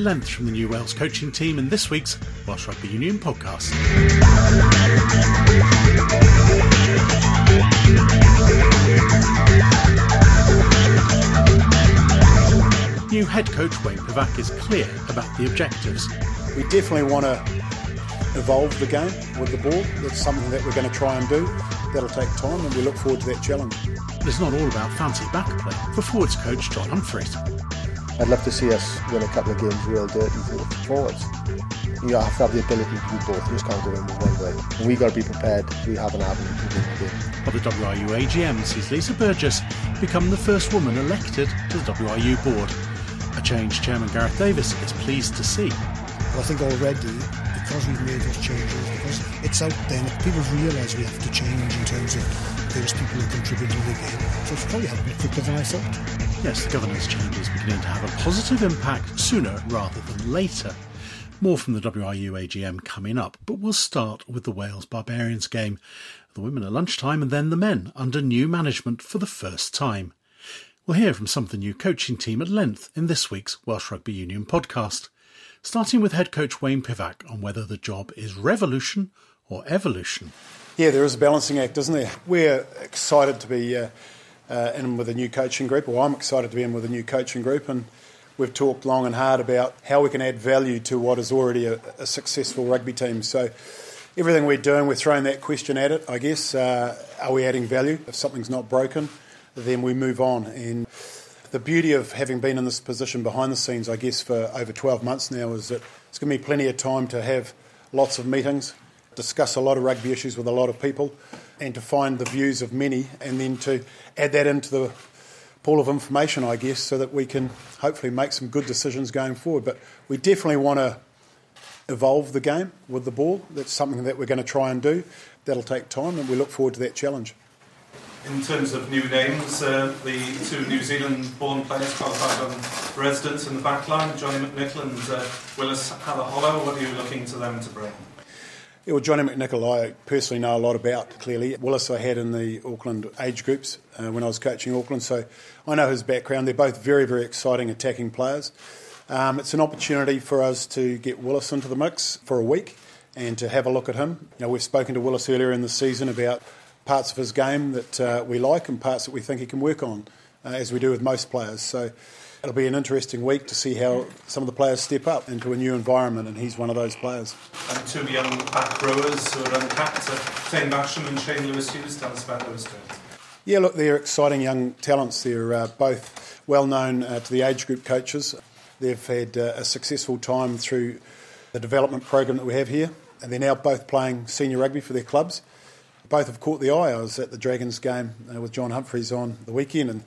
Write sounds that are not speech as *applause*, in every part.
length from the new Wales coaching team in this week's Welsh Rugby Union podcast. New head coach Wayne Pivac is clear about the objectives. We definitely want to evolve the game with the ball. That's something that we're going to try and do. That'll take time, and we look forward to that challenge. It's not all about fancy back play for forwards coach John Humphreys. I'd love to see us win a couple of games real dirty forwards. You have to have the ability to do both. You just can't go in with one way. we got to be prepared. We have an avenue to win the game. Of the WRU AGM sees Lisa Burgess become the first woman elected to the WRU board. A change Chairman Gareth Davies is pleased to see. Well, I think already, because we've made those changes, because it's out there, people realise we have to change in terms of those people who contribute to the game. So it's probably happened quicker than I thought. Yes, the governance change is beginning to have a positive impact sooner rather than later. More from the WRU AGM coming up, but we'll start with the Wales Barbarians game. The women at lunchtime and then the men under new management for the first time. We'll hear from some of the new coaching team at length in this week's Welsh Rugby Union podcast, starting with head coach Wayne Pivac on whether the job is revolution or evolution. Yeah, there is a balancing act, isn't there? We're excited to be uh, uh, in with a new coaching group, or I'm excited to be in with a new coaching group, and we've talked long and hard about how we can add value to what is already a, a successful rugby team. So everything we're doing, we're throwing that question at it, I guess. Uh, are we adding value? If something's not broken, then we move on. And the beauty of having been in this position behind the scenes, I guess, for over 12 months now, is that it's going to be plenty of time to have lots of meetings, discuss a lot of rugby issues with a lot of people, and to find the views of many, and then to add that into the pool of information, I guess, so that we can hopefully make some good decisions going forward. But we definitely want to evolve the game with the ball. That's something that we're going to try and do. That'll take time, and we look forward to that challenge. In terms of new names, uh, the two New Zealand-born players, Carl Fagan residents in the back line, Johnny McNicholl and uh, Willis Halaholo, what are you looking to them to bring? Yeah, well, Johnny McNicholl, I personally know a lot about, clearly. Willis I had in the Auckland age groups uh, when I was coaching Auckland, so I know his background. They're both very, very exciting attacking players. Um, it's an opportunity for us to get Willis into the mix for a week and to have a look at him. You know, we've spoken to Willis earlier in the season about parts of his game that uh, we like and parts that we think he can work on, uh, as we do with most players. So it'll be an interesting week to see how some of the players step up into a new environment, and he's one of those players. And two young back rowers who are uncapped, uh, Taine Basham and Shane Lewis Hughes. Tell us about those two. Yeah, look, they're exciting young talents. They're uh, both well known uh, to the age group coaches. They've had uh, a successful time through the development program that we have here, and they're now both playing senior rugby for their clubs both have caught the eye. I was at the Dragons game uh, with John Humphreys on the weekend, and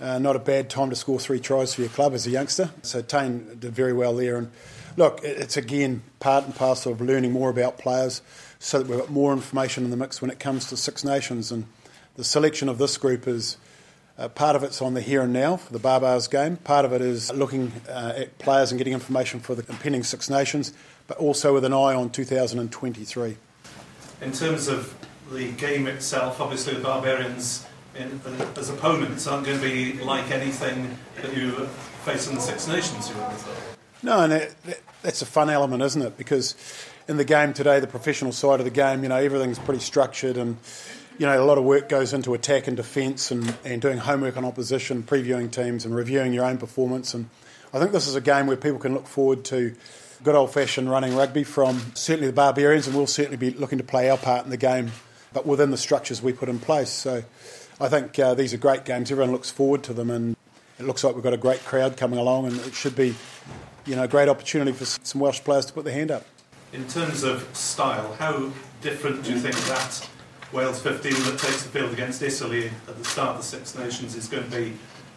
uh, not a bad time to score three tries for your club as a youngster. So Taine did very well there. And look, it's again part and parcel of learning more about players so that we've got more information in the mix when it comes to Six Nations. And the selection of this group is uh, part of it's on the here and now for the Barbars game. Part of it is looking uh, at players and getting information for the impending Six Nations, but also with an eye on 2023. In terms of the game itself, obviously the Barbarians in, as opponents aren't going to be like anything that you face in the Six Nations, you No, and that, that's a fun element, isn't it? Because in the game today, the professional side of the game, you know, everything's pretty structured and, you know, a lot of work goes into attack and defence and, and doing homework on opposition, previewing teams and reviewing your own performance. And I think this is a game where people can look forward to good old fashioned running rugby from certainly the Barbarians, and we'll certainly be looking to play our part in the game but within the structures we put in place. So I think uh, these are great games. Everyone looks forward to them, and it looks like we've got a great crowd coming along, and it should be, you know, a great opportunity for some Welsh players to put their hand up. In terms of style, how different do you think that Wales 15 that takes the field against Italy at the start of the Six Nations is going to be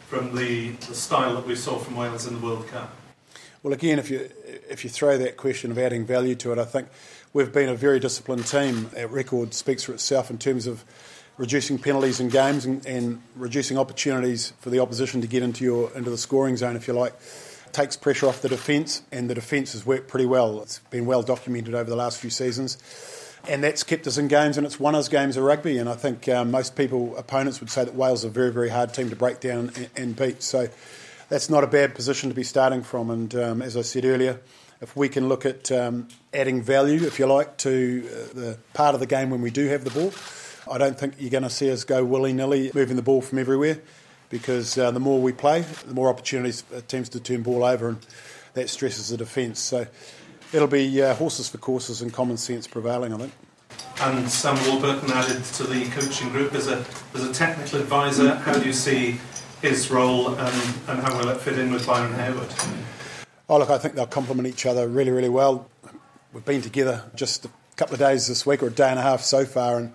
from the, the style that we saw from Wales in the World Cup? Well, again, if you if you throw that question of adding value to it, I think we've been a very disciplined team. Our record speaks for itself in terms of reducing penalties in games and, and reducing opportunities for the opposition to get into your into the scoring zone, if you like. Takes pressure off the defence, and the defence has worked pretty well. It's been well documented over the last few seasons, and that's kept us in games, and it's won us games of rugby. And I think um, most people, opponents, would say that Wales are a very, very hard team to break down and, and beat. So that's not a bad position to be starting from. And um, as I said earlier, if we can look at um, adding value, if you like, to uh, the part of the game when we do have the ball, I don't think you're going to see us go willy nilly moving the ball from everywhere because uh, the more we play, the more opportunities teams to turn ball over, and that stresses the defence. So it'll be uh, horses for courses and common sense prevailing, I think. And Sam Warburton added to the coaching group as a as a technical advisor. How do you see his role and, and how will it fit in with Byron Hayward? Oh, look, I think they'll complement each other really, really well. We've been together just a couple of days this week, or a day and a half so far, and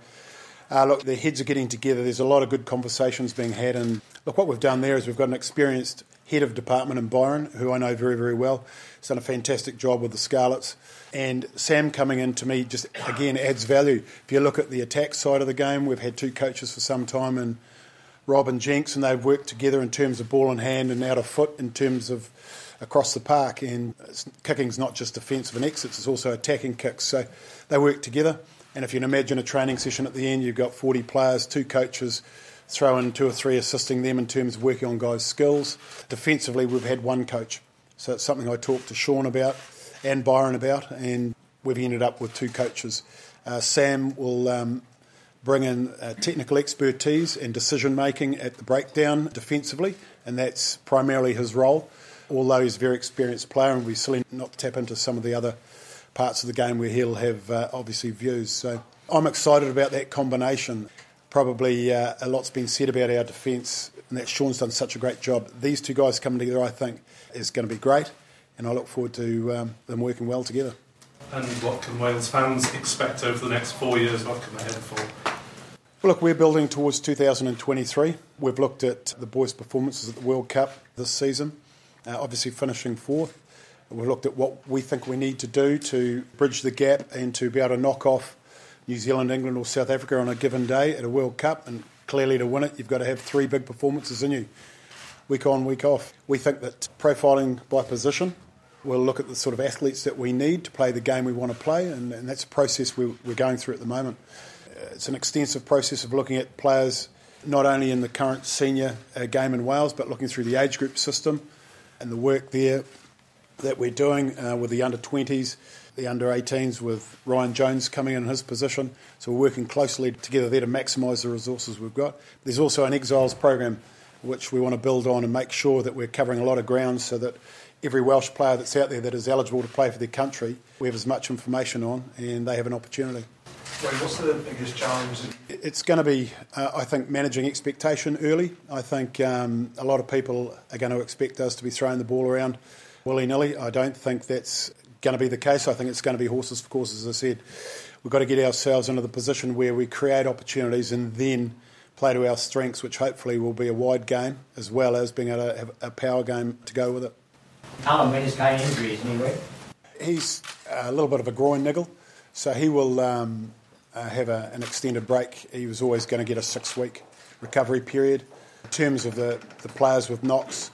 uh, look, the heads are getting together. There's a lot of good conversations being had, and look, what we've done there is we've got an experienced head of department in Byron, who I know very, very well. He's done a fantastic job with the Scarlets. And Sam coming in to me just again adds value. If you look at the attack side of the game, we've had two coaches for some time, and Rob and Jenks, and they've worked together in terms of ball in hand and out of foot in terms of across the park. And kicking's not just defensive and exits; it's also attacking kicks. So they work together. And if you can imagine a training session at the end, you've got 40 players, two coaches, throw in two or three assisting them in terms of working on guys' skills. Defensively, we've had one coach. So it's something I talked to Shaun about and Byron about, and we've ended up with two coaches. Uh, Sam will um, bring in uh, technical expertise and decision making at the breakdown defensively, and that's primarily his role. Although he's a very experienced player, and we still not tap into some of the other parts of the game where he'll have uh, obviously views. So I'm excited about that combination. Probably uh, a lot's been said about our defence, and that Shaun's done such a great job. These two guys coming together, I think, is going to be great, and I look forward to um, them working well together. And what can Wales fans expect over the next four years? What can they hope for? Well, look, we're building towards 2023. We've looked at the boys' performances at the World Cup this season, uh, obviously finishing fourth. We've looked at what we think we need to do to bridge the gap and to be able to knock off New Zealand, England, or South Africa on a given day at a World Cup. And clearly, to win it, you've got to have three big performances in you, week on, week off. We think that profiling by position, we'll look at the sort of athletes that we need to play the game we want to play, and, and that's a process we're, we're going through at the moment. Uh, it's an extensive process of looking at players not only in the current senior uh, game in Wales, but looking through the age group system and the work there that we're doing uh, with the under 20s, the under 18s, with Ryan Jones coming in his position. So we're working closely together there to maximise the resources we've got. There's also an exiles program which we want to build on and make sure that we're covering a lot of ground so that every Welsh player that's out there that is eligible to play for their country, we have as much information on and they have an opportunity. Wait, what's the biggest challenge? It's going to be, uh, I think, managing expectation early. I think um, a lot of people are going to expect us to be throwing the ball around willy nilly. I don't think that's going to be the case. I think it's going to be horses for courses, as I said. We've got to get ourselves into the position where we create opportunities and then play to our strengths, which hopefully will be a wide game as well as being able to have a power game to go with it. Alun got injury, isn't he, He's a little bit of a groin niggle, so he will um, uh, have a, an extended break. He was always going to get a six week recovery period. In terms of the, the players with knocks,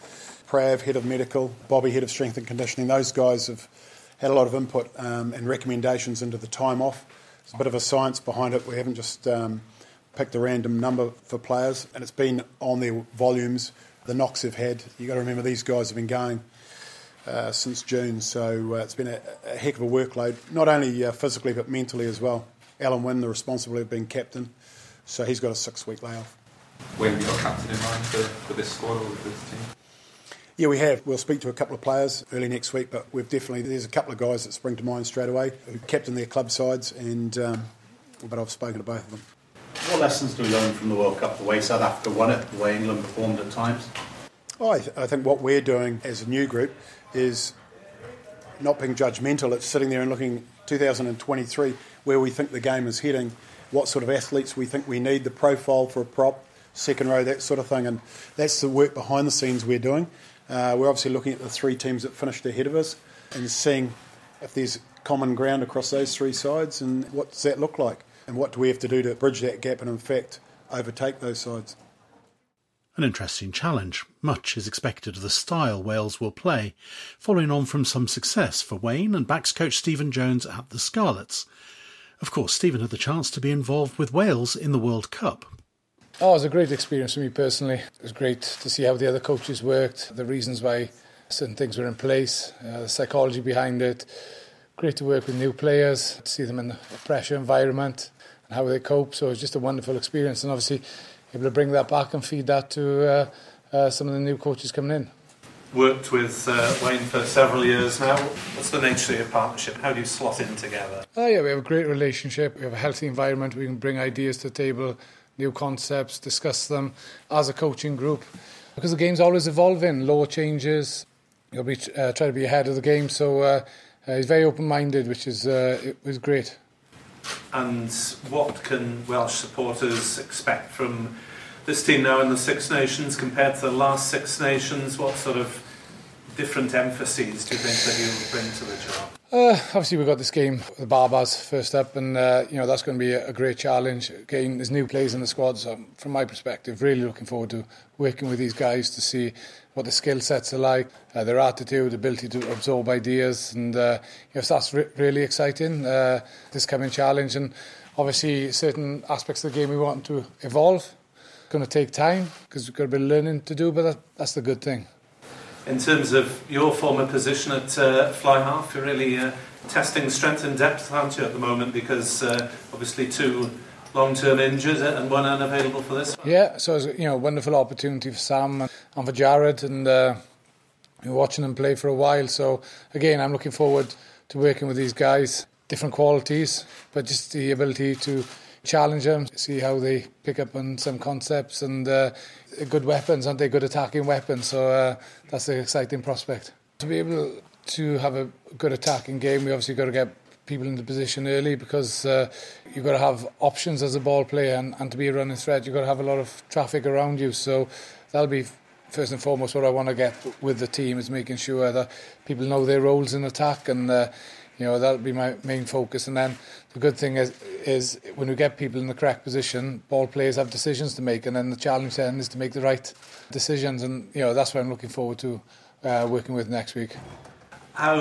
Prav, head of medical, Bobby, head of strength and conditioning, those guys have had a lot of input um, and recommendations into the time off. There's a bit of a science behind it. We haven't just um, picked a random number for players, and it's been on their volumes, the knocks they've had. You've got to remember these guys have been going uh, since June, so uh, it's been a, a, heck of a workload, not only uh, physically but mentally as well. Alun Wyn, the responsibility of being captain, so he's got a six week layoff. When have you got captain in mind for, for this squad or this team? Yeah, we have. We'll speak to a couple of players early next week, but we've definitely there's a couple of guys that spring to mind straight away who captain their club sides, and um, but I've spoken to both of them. What lessons do we learn from the World Cup? The way South Africa won it, the way England performed at times. Oh, I, th- I think what we're doing as a new group is not being judgmental. It's sitting there and looking 2023 where we think the game is heading, what sort of athletes we think we need, the profile for a prop, second row, that sort of thing, and that's the work behind the scenes we're doing. Uh, we're obviously looking at the three teams that finished ahead of us and seeing if there's common ground across those three sides and what does that look like and what do we have to do to bridge that gap and in fact overtake those sides. An interesting challenge. Much is expected of the style Wales will play, following on from some success for Wayne and backs coach Stephen Jones at the Scarlets. Of course, Stephen had the chance to be involved with Wales in the World Cup. Oh, it was a great experience for me personally. It was great to see how the other coaches worked, the reasons why certain things were in place, uh, the psychology behind it. Great to work with new players, to see them in a pressure environment and how they cope. So it was just a wonderful experience, and obviously able to bring that back and feed that to uh, uh, some of the new coaches coming in. Worked with uh, Wayne for several years now. What's the nature of your partnership? How do you slot in together? Oh yeah, we have a great relationship. We have a healthy environment. We can bring ideas to the table, new concepts, discuss them as a coaching group. Because the game's always evolving, law changes. You'll be uh, try to be ahead of the game. So uh, uh, he's very open-minded, which is uh, it was great. And what can Welsh supporters expect from this team now in the Six Nations compared to the last Six Nations? What sort of different emphases do you think that he'll bring to the job? Uh, obviously, we've got this game, with the Barbars, first up, and uh, you know that's going to be a, a great challenge. Again, there's new players in the squad, so from my perspective, really looking forward to working with these guys to see what the skill sets are like, uh, their attitude, ability to absorb ideas, and uh, you know, so that's re- really exciting. Uh, this coming challenge, and obviously, certain aspects of the game we want to evolve. It's going to take time because we've got a bit of learning to do, but that, that's the good thing in terms of your former position at uh, fly half, you're really uh, testing strength and depth, aren't you, at the moment? Because uh, obviously two long-term injured and one unavailable for this. Yeah, so it's you know a wonderful opportunity for Sam and for Jarrod, and uh, watching them play for a while. So again, I'm looking forward to working with these guys. Different qualities, but just the ability to challenge them, see how they pick up on some concepts and uh, good weapons, aren't they? Good attacking weapons. So uh, that's an exciting prospect. To be able to have a good attacking game, we obviously got to get people into position early because uh, you've got to have options as a ball player and, and to be a running threat, you've got to have a lot of traffic around you. So that'll be first and foremost what I want to get with the team is making sure that people know their roles in attack and uh, you know that'll be my main focus. And then the good thing is is when we get people in the correct position ball players have decisions to make and then the challenge then is to make the right decisions. And you know that's what I'm looking forward to uh, working with next week. How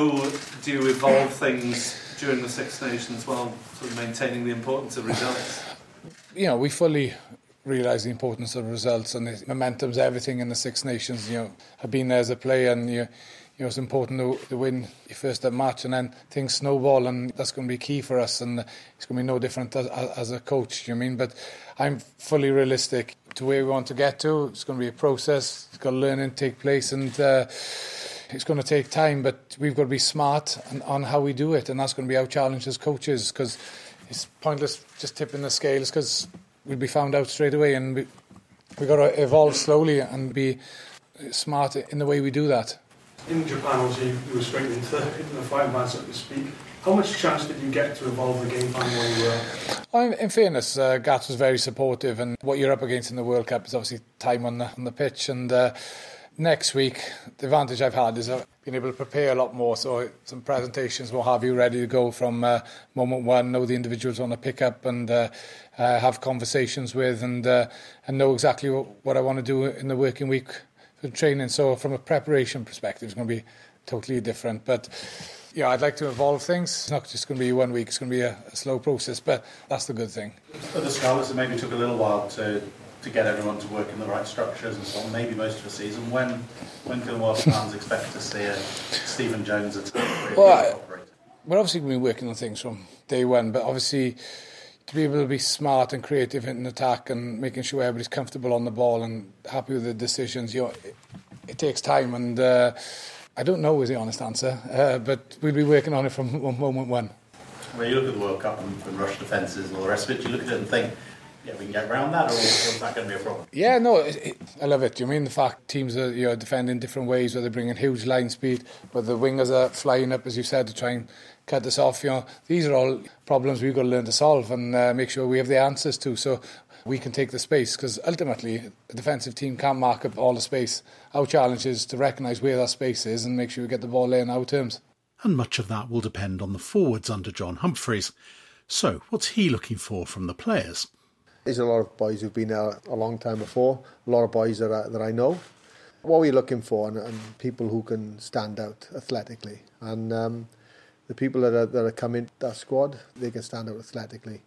do you evolve things during the Six Nations while sort of maintaining the importance of results? You know we fully realise the importance of results and the momentum's. Everything in the Six Nations you know I've been there as a player and you you know, it's important to, to win your first match and then things snowball and that's going to be key for us and it's going to be no different as, as a coach, you know I mean? But I'm fully realistic to where we want to get to. It's going to be a process. It's got to learn and take place and uh, it's going to take time, but we've got to be smart on, on how we do it and that's going to be our challenge as coaches because it's pointless just tipping the scales because we'll be found out straight away and we, we've got to evolve slowly and be smart in the way we do that in Japan, obviously, you were straight into, *laughs* into the fighting man, so to speak. How much chance did you get to evolve the game plan while you were? Well, in fairness, uh, Gats was very supportive, and what you're up against in the World Cup is obviously time on the on the pitch. And uh, next week, the advantage I've had is I've been able to prepare a lot more. So some presentations will have you ready to go from uh, moment one. Know the individuals on the pick up and uh, uh, have conversations with, and uh, and know exactly what, what I want to do in the working week training. So from a preparation perspective, it's going to be totally different. But yeah, I'd like to evolve things. It's not just going to be one week; it's going to be a, a slow process. But that's the good thing. For the Scarlets, it maybe took a little while to to get everyone to work in the right structures and so on. Maybe most of the season. When when can Welsh fans expect to see a Stephen Jones attack? Well, we're obviously going to be working on things from day one, but obviously to be able to be smart and creative in attack and making sure everybody's comfortable on the ball and happy with the decisions, you know, it, it takes time. And uh, I don't know is the honest answer, uh, but we'll be working on it from *laughs* moment one. When you look at the World Cup and, and rush defences and all the rest of it, you look at it and think, yeah, we can get around that, or is that going to be a problem? Yeah, no, it, it, I love it. Do you mean the fact teams are you know, defending different ways, where they're bringing huge line speed, where the wingers are flying up, as you said, to try and cut this off. You know, these are all problems we've got to learn to solve and uh, make sure we have the answers to. So we can take the space because ultimately a defensive team can't mark up all the space. Our challenge is to recognise where that space is and make sure we get the ball in our terms. And much of that will depend on the forwards under John Humphreys. So, what's he looking for from the players? There's a lot of boys who've been there a long time before, a lot of boys that I, that I know. What we're looking for, and, and people who can stand out athletically. And um, the people that are, that are coming that squad, they can stand out athletically.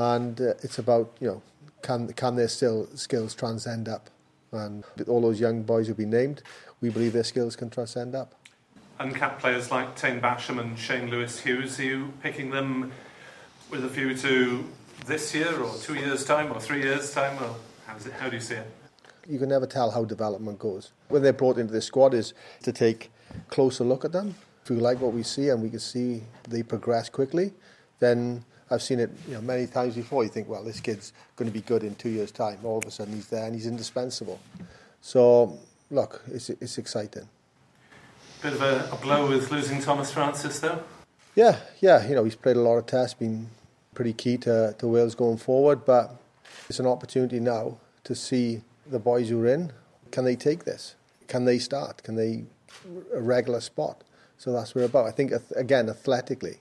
and uh, it's about you know can can their still skills transcend up, and all those young boys who've been named, we believe their skills can transcend up. Uncapped players like Taine Basham and Shane Lewis Hughes, are you picking them with a view to this year or two years' time or three years' time? Or how, it, how do you see it? You can never tell how development goes. When they're brought into the squad is to take a closer look at them. If we like what we see and we can see they progress quickly, then I've seen it you know, many times before. You think, well, this kid's going to be good in two years' time. All of a sudden, he's there and he's indispensable. So, look, it's, it's exciting. Bit of a, a blow with losing Tomas Francis, though. Yeah, yeah. You know, he's played a lot of tests, been pretty key to, to Wales going forward. But it's an opportunity now to see the boys who are in. Can they take this? Can they start? Can they a regular spot? So that's what we're about. I think again, athletically,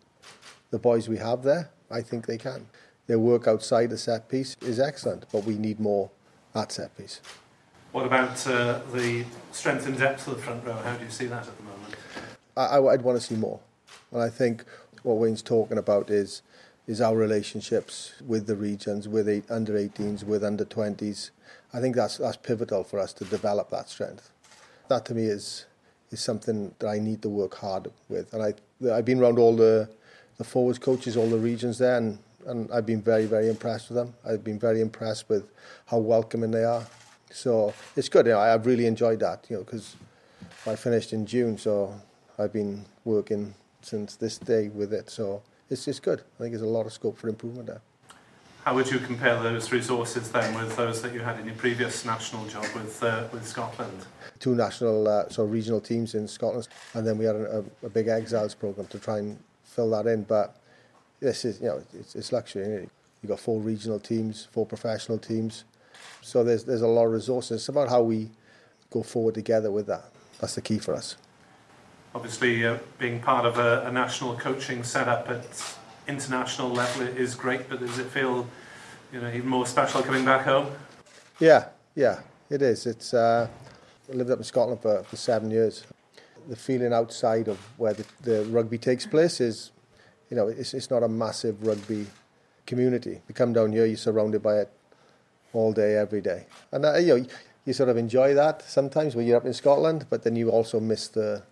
the boys we have there I think they can. Their work outside the set piece is excellent, but we need more at set piece. What about uh, the strength and depth of the front row? How do you see that at the moment? I, would want to see more. And I think what Wayne's talking about is is our relationships with the regions, with eight, under 18s, with under 20s. I think that's that's pivotal for us to develop that strength. That to me is is something that I need to work hard with. And I I've been around all the the forwards coaches, all the regions there, and, and I've been very, very impressed with them. I've been very impressed with how welcoming they are. So it's good. You know, I've really enjoyed that, you know, because I finished in June, so I've been working since this day with it. So it's just good. I think there's a lot of scope for improvement there. How would you compare those resources then with those that you had in your previous national job with uh, with Scotland? Two national, uh, so regional teams in Scotland, and then we had a, a big exiles program to try and fill that in. But this is, you know, it's, it's luxury. You've got four regional teams, four professional teams. So there's, there's a lot of resources. It's about how we go forward together with that. That's the key for us. Obviously, uh, being part of a, a national coaching setup at international level is great, but does it feel, you know, even more special coming back home? Yeah, yeah, it is. It's uh, I lived up in Scotland for, for seven years the feeling outside of where the, the rugby takes place is, you know, it's, it's not a massive rugby community. You come down here, you're surrounded by it all day, every day. And, uh, you know, you sort of enjoy that sometimes when you're up in Scotland, but then you also miss the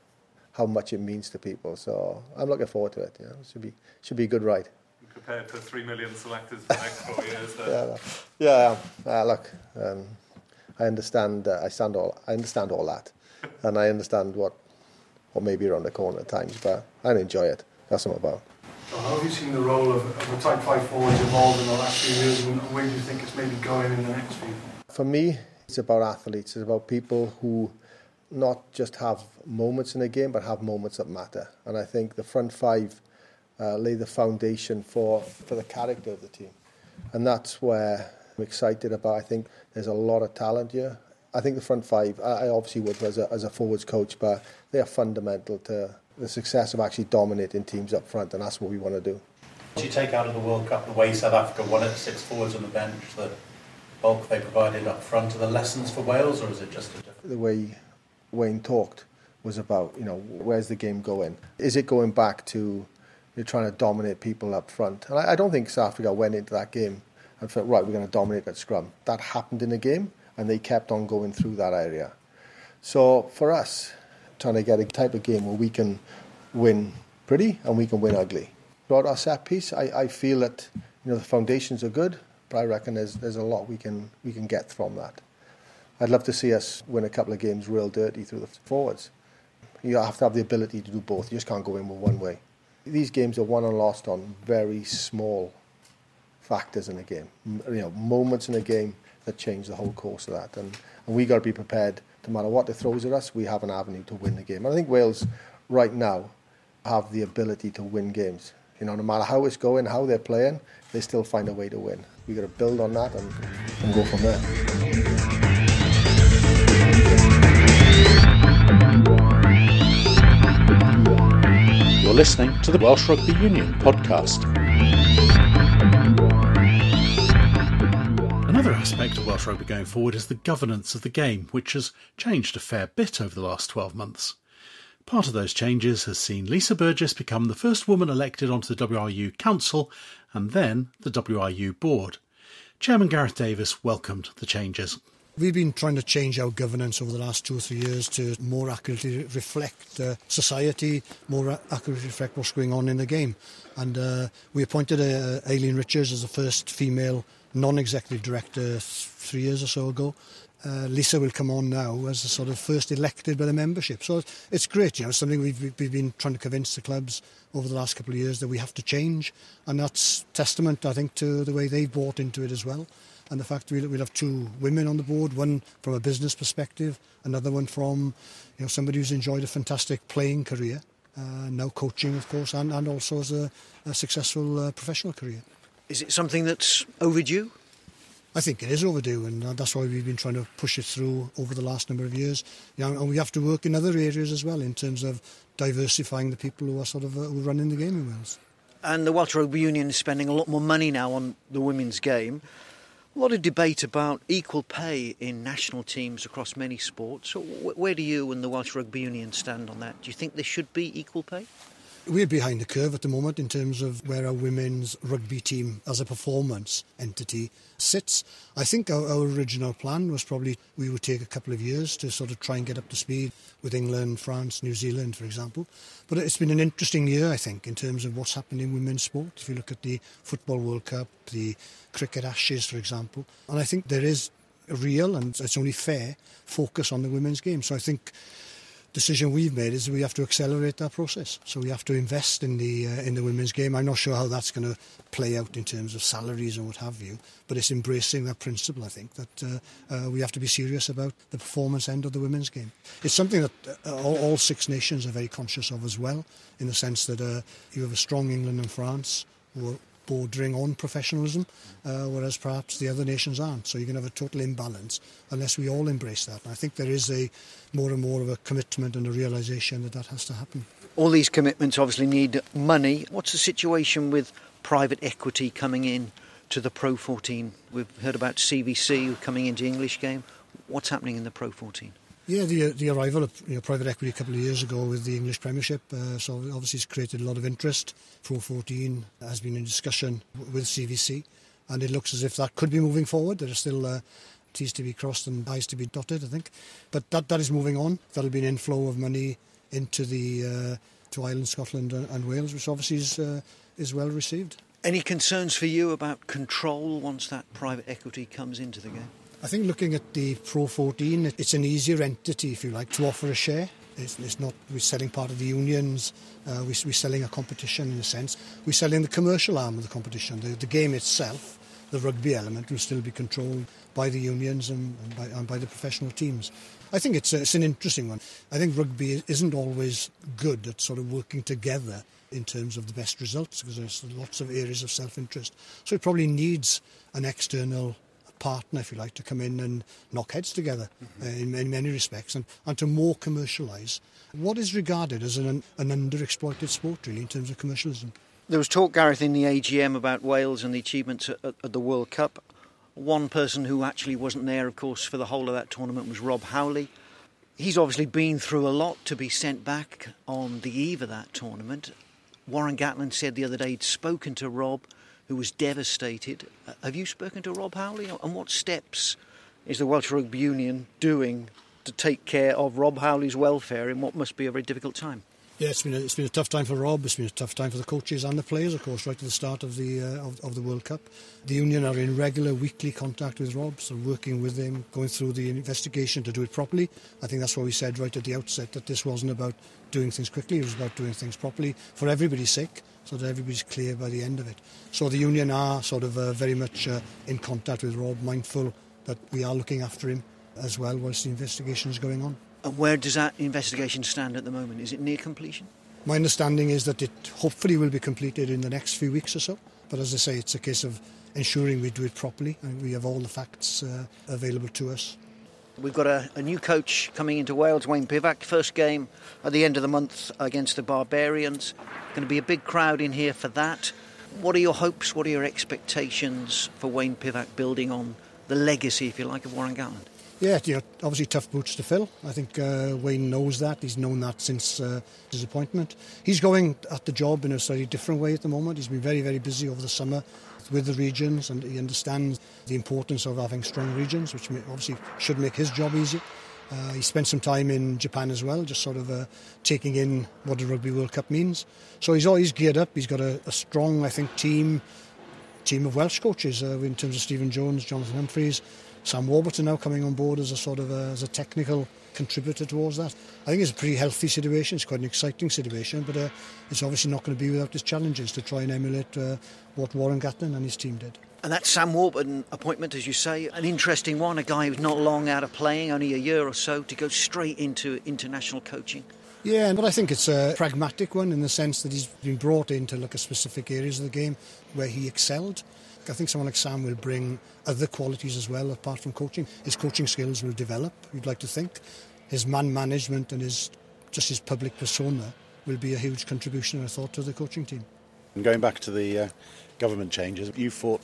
how much it means to people. So I'm looking forward to it. You know, it should be should be a good ride. prepared for three million selectors for the next four years. Though. *laughs* yeah, yeah. Uh, look, um, I understand. Uh, I stand all. I understand all that, *laughs* and I understand what or maybe around the corner at times, but I enjoy it. That's what I'm about. So how have you seen the role of, of the tight 5 forwards evolve in the last few years and where do you think it's maybe going in the next few? For me, it's about athletes. It's about people who not just have moments in a game, but have moments that matter. And I think the front five uh, lay the foundation for, for the character of the team. And that's where I'm excited about. I think there's a lot of talent here. I think the front five, I obviously would as a, as a forwards coach, but they are fundamental to the success of actually dominating teams up front, and that's what we want to do. What you take out of the World Cup, the way South Africa won it, six forwards on the bench, the bulk they provided up front, are the lessons for Wales, or is it just a different? The way Wayne talked was about, you know, where's the game going? Is it going back to you're trying to dominate people up front? And I, I don't think South Africa went into that game and thought, right, we're going to dominate at scrum. That happened in the game, and they kept on going through that area. So for us, trying to get a type of game where we can win pretty and we can win ugly. Throughout our set piece, I, I feel that you know the foundations are good, but I reckon there's there's a lot we can we can get from that. I'd love to see us win a couple of games real dirty through the forwards. You have to have the ability to do both. You just can't go in with one way. These games are won and lost on very small factors in a game. You know, moments in a game that change the whole course of that. And, and we got to be prepared, no matter what it throws at us, we have an avenue to win the game. And I think Wales, right now, have the ability to win games. You know, no matter how it's going, how they're playing, they still find a way to win. We've got to build on that and, and go from there. You're listening to the Welsh Rugby Union podcast. Another aspect of Welsh rugby going forward is the governance of the game, which has changed a fair bit over the last 12 months. Part of those changes has seen Lisa Burgess become the first woman elected onto the WRU Council and then the WRU Board. Chairman Gareth Davies welcomed the changes. We've been trying to change our governance over the last two or three years to more accurately reflect uh, society, more accurately reflect what's going on in the game. And uh, we appointed uh, Aileen Richards as the first female non-executive director three years or so ago. Uh, Lisa will come on now as the sort of first elected by the membership. So it's great, you know, something we've, we've been trying to convince the clubs over the last couple of years that we have to change. And that's testament, I think, to the way they've bought into it as well and the fact we'll, we'll have two women on the board, one from a business perspective, another one from you know somebody who's enjoyed a fantastic playing career, uh, now coaching, of course, and, and also as a, a successful uh, professional career. Is it something that's overdue? I think it is overdue, and that's why we've been trying to push it through over the last number of years. You know, and we have to work in other areas as well in terms of diversifying the people who are sort of uh, who run in the game in Wales. And the Welsh Rugby Union is spending a lot more money now on the women's game. A lot of debate about equal pay in national teams across many sports. Where do you and the Welsh Rugby Union stand on that? Do you think there should be equal pay? We're behind the curve at the moment in terms of where our women's rugby team as a performance entity sits. I think our, our, original plan was probably we would take a couple of years to sort of try and get up to speed with England, France, New Zealand, for example. But it's been an interesting year, I think, in terms of what's happened in women's sport. If you look at the Football World Cup, the Cricket Ashes, for example. And I think there is a real, and it's only fair, focus on the women's game. So I think decision we've made is we have to accelerate that process. So we have to invest in the uh, in the women's game. I'm not sure how that's going to play out in terms of salaries and what have you, but it's embracing that principle. I think that uh, uh, we have to be serious about the performance end of the women's game. It's something that uh, all, all, six nations are very conscious of as well, in the sense that uh, you have a strong England and France who are bordering on professionalism, uh, whereas perhaps the other nations aren't. So going to have a total imbalance unless we all embrace that. And I think there is a more and more of a commitment and a realisation that that has to happen. All these commitments obviously need money. What's the situation with private equity coming in to the Pro 14? We've heard about CVC coming into English game. What's happening in the Pro 14? Yeah, the the arrival of you know, private equity a couple of years ago with the English Premiership, uh, so obviously it's created a lot of interest. Pro 14 has been in discussion with CVC, and it looks as if that could be moving forward. There are still uh, T's to be crossed and I's to be dotted, I think, but that that is moving on. There'll be an inflow of money into the uh, to Ireland, Scotland, and, and, Wales, which obviously is uh, is well received. Any concerns for you about control once that private equity comes into the game? I think looking at the Pro 14, it's an easier entity, if you like, to offer a share. It's, it's not we're selling part of the unions. Uh, we, we're selling a competition in a sense. We're selling the commercial arm of the competition. The, the game itself, the rugby element, will still be controlled by the unions and, and, by, and by, the professional teams. I think it's, a, it's an interesting one. I think rugby isn't always good at sort of working together in terms of the best results because there's lots of areas of self-interest. So it probably needs an external partner, if you like, to come in and knock heads together mm-hmm. uh, in, in, many respects and, and to more commercialise what is regarded as an, an underexploited sport, really, in terms of commercialism. There was talk, Gareth, in the AGM about Wales and the achievements at, at the World Cup. One person who actually wasn't there, of course, for the whole of that tournament was Rob Howley. He's obviously been through a lot to be sent back on the eve of that tournament. Warren Gatland said the other day he'd spoken to Rob who was devastated. Uh, have you spoken to Rob Howley? And what steps is the Welsh Rugby Union doing to take care of Rob Howley's welfare in what must be a very difficult time? Yeah, it's been a, it's been a tough time for Rob. It's been a tough time for the coaches and the players, of course, right at the start of the uh, of, of, the World Cup. The union are in regular weekly contact with Rob, so working with him, going through the investigation to do it properly. I think that's why we said right at the outset that this wasn't about doing things quickly; it was about doing things properly for everybody's sake so that everybody's clear by the end of it. So the union are sort of uh, very much uh, in contact with Rob, mindful that we are looking after him as well whilst the investigation is going on. And where does that investigation stand at the moment? Is it near completion? My understanding is that it hopefully will be completed in the next few weeks or so. But as I say, it's a case of ensuring we do it properly and we have all the facts uh, available to us. We've got a, a, new coach coming into Wales, Wayne Pivac. First game at the end of the month against the Barbarians. Going to be a big crowd in here for that. What are your hopes? What are your expectations for Wayne Pivac building on the legacy, if you like, of Warren Gatland? Yeah, you know, obviously tough boots to fill. I think uh, Wayne knows that. He's known that since uh, his appointment. He's going at the job in a slightly different way at the moment. He's been very, very busy over the summer with the regions and he understands the importance of having strong regions, which obviously should make his job easier. Uh, he spent some time in Japan as well, just sort of uh, taking in what the Rugby World Cup means. So he's always geared up. He's got a, a strong, I think, team team of Welsh coaches uh, in terms of Stephen Jones, Jonathan Humphreys, Sam Warburton now coming on board as a sort of a, as a technical contributor towards that. I think it's a pretty healthy situation. It's quite an exciting situation, but uh, it's obviously not going to be without its challenges to try and emulate uh, what Warren Gatland and his team did. And that Sam Warburton appointment, as you say, an interesting one. A guy who's not long out of playing, only a year or so, to go straight into international coaching. Yeah, but I think it's a pragmatic one in the sense that he's been brought in to look at specific areas of the game where he excelled. I think someone like Sam will bring other qualities as well apart from coaching. His coaching skills will develop, you'd like to think. His man management and his just his public persona will be a huge contribution, I thought, to the coaching team. And going back to the uh, government changes, you fought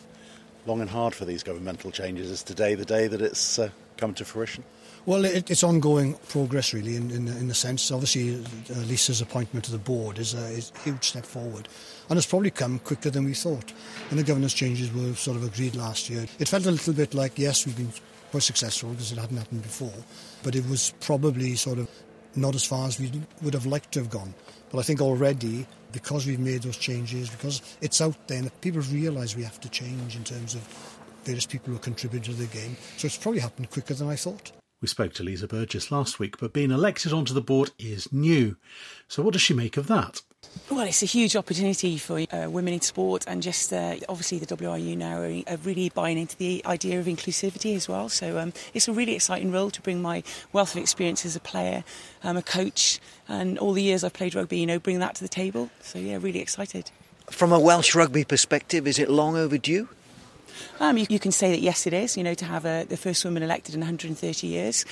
long and hard for these governmental changes. Is today the day that it's uh, come to fruition? Well, it, it's ongoing progress, really, in, in, in the sense. Obviously, uh, Lisa's appointment to the board is a, is a huge step forward, and it's probably come quicker than we thought. And the governance changes were sort of agreed last year. It felt a little bit like, yes, we've been quite successful because it hadn't happened before, but it was probably sort of not as far as we would have liked to have gone. But I think already, because we've made those changes, because it's out there, and people realise we have to change in terms of various people who contribute to the game. So it's probably happened quicker than I thought. We spoke to Lisa Burgess last week, but being elected onto the board is new. So, what does she make of that? Well, it's a huge opportunity for uh, women in sport, and just uh, obviously the WRU now are, really buying into the idea of inclusivity as well. So um, it's a really exciting role to bring my wealth of experience as a player, um, a coach, and all the years I've played rugby, you know, bring that to the table. So yeah, really excited. From a Welsh rugby perspective, is it long overdue? Um, you, you, can say that yes, it is. You know, to have a, the first woman elected in 130 years,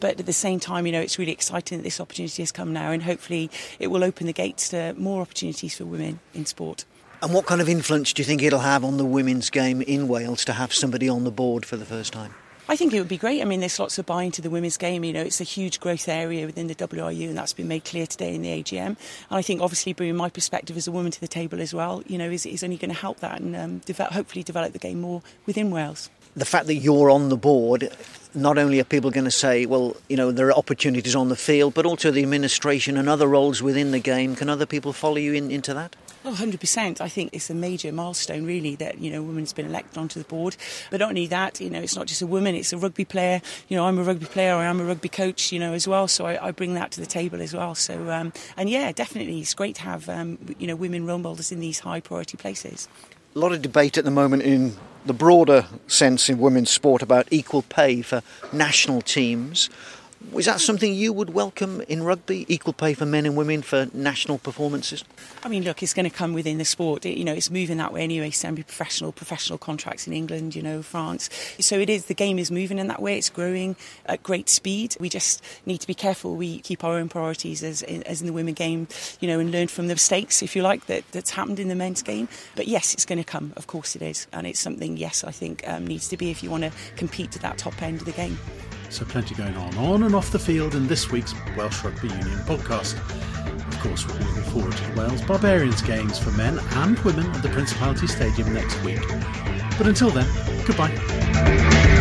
but at the same time, you know, it's really exciting that this opportunity has come now, and hopefully, it will open the gates to more opportunities for women in sport. And what kind of influence do you think it'll have on the women's game in Wales to have somebody on the board for the first time? I think it would be great. I mean, there's lots of buying to the women's game. You know, it's a huge growth area within the WRU, and that's been made clear today in the AGM. And I think, obviously, bringing my perspective as a woman to the table as well, you know, is, is only going to help that and um, develop, hopefully develop the game more within Wales. The fact that you're on the board, not only are people going to say, well, you know, there are opportunities on the field, but also the administration and other roles within the game. Can other people follow you in, into that? Oh, 100%. I think it's a major milestone, really, that, you know, a woman's been elected onto the board. But not only that, you know, it's not just a woman, it's a rugby player. You know, I'm a rugby player, I am a rugby coach, you know, as well. So I, I bring that to the table as well. So, um, and yeah, definitely, it's great to have, um, you know, women role models in these high priority places. A lot of debate at the moment in the broader sense in women's sport about equal pay for national teams. Was that something you would welcome in rugby? Equal pay for men and women for national performances? I mean, look, it's going to come within the sport. It, you know, it's moving that way anyway. Semi-professional, professional contracts in England, you know, France. So it is. The game is moving in that way. It's growing at great speed. We just need to be careful. We keep our own priorities as as in the women game, you know, and learn from the mistakes, if you like, that that's happened in the men's game. But yes, it's going to come. Of course, it is, and it's something. Yes, I think um, needs to be if you want to compete to that top end of the game. So, plenty going on on and off the field in this week's Welsh Rugby Union podcast. Of course, we'll be looking forward to the Wales Barbarians games for men and women at the Principality Stadium next week. But until then, goodbye.